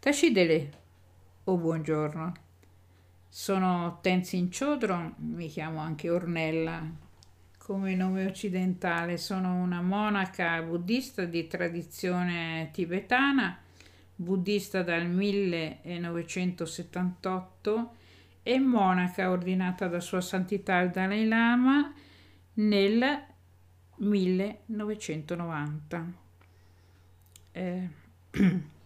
Tacidele o oh, buongiorno. Sono Tenzin Chodron, mi chiamo anche Ornella come nome occidentale. Sono una monaca buddista di tradizione tibetana, buddista dal 1978 e monaca ordinata da Sua Santità il Dalai Lama nel 1990. Eh,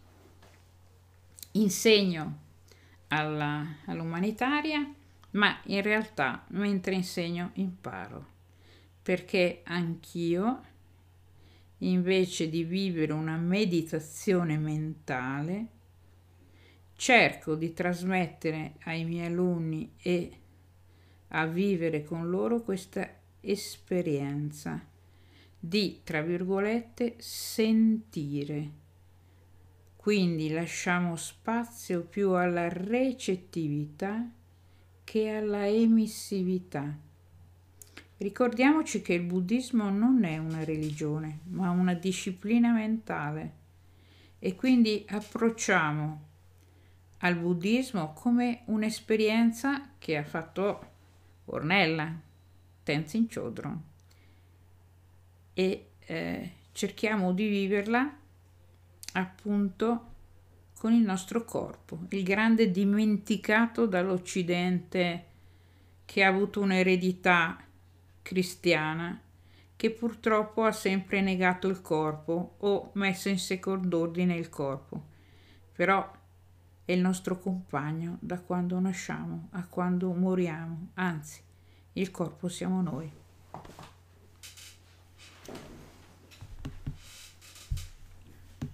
insegno alla, all'umanitaria, ma in realtà mentre insegno imparo, perché anch'io, invece di vivere una meditazione mentale, cerco di trasmettere ai miei alunni e a vivere con loro questa esperienza di, tra virgolette, sentire quindi lasciamo spazio più alla recettività che alla emissività. Ricordiamoci che il buddismo non è una religione, ma una disciplina mentale e quindi approcciamo al buddismo come un'esperienza che ha fatto Ornella, Tenzin Chodron e eh, cerchiamo di viverla appunto con il nostro corpo, il grande dimenticato dall'Occidente che ha avuto un'eredità cristiana che purtroppo ha sempre negato il corpo o messo in secondo ordine il corpo. Però è il nostro compagno da quando nasciamo a quando moriamo, anzi, il corpo siamo noi.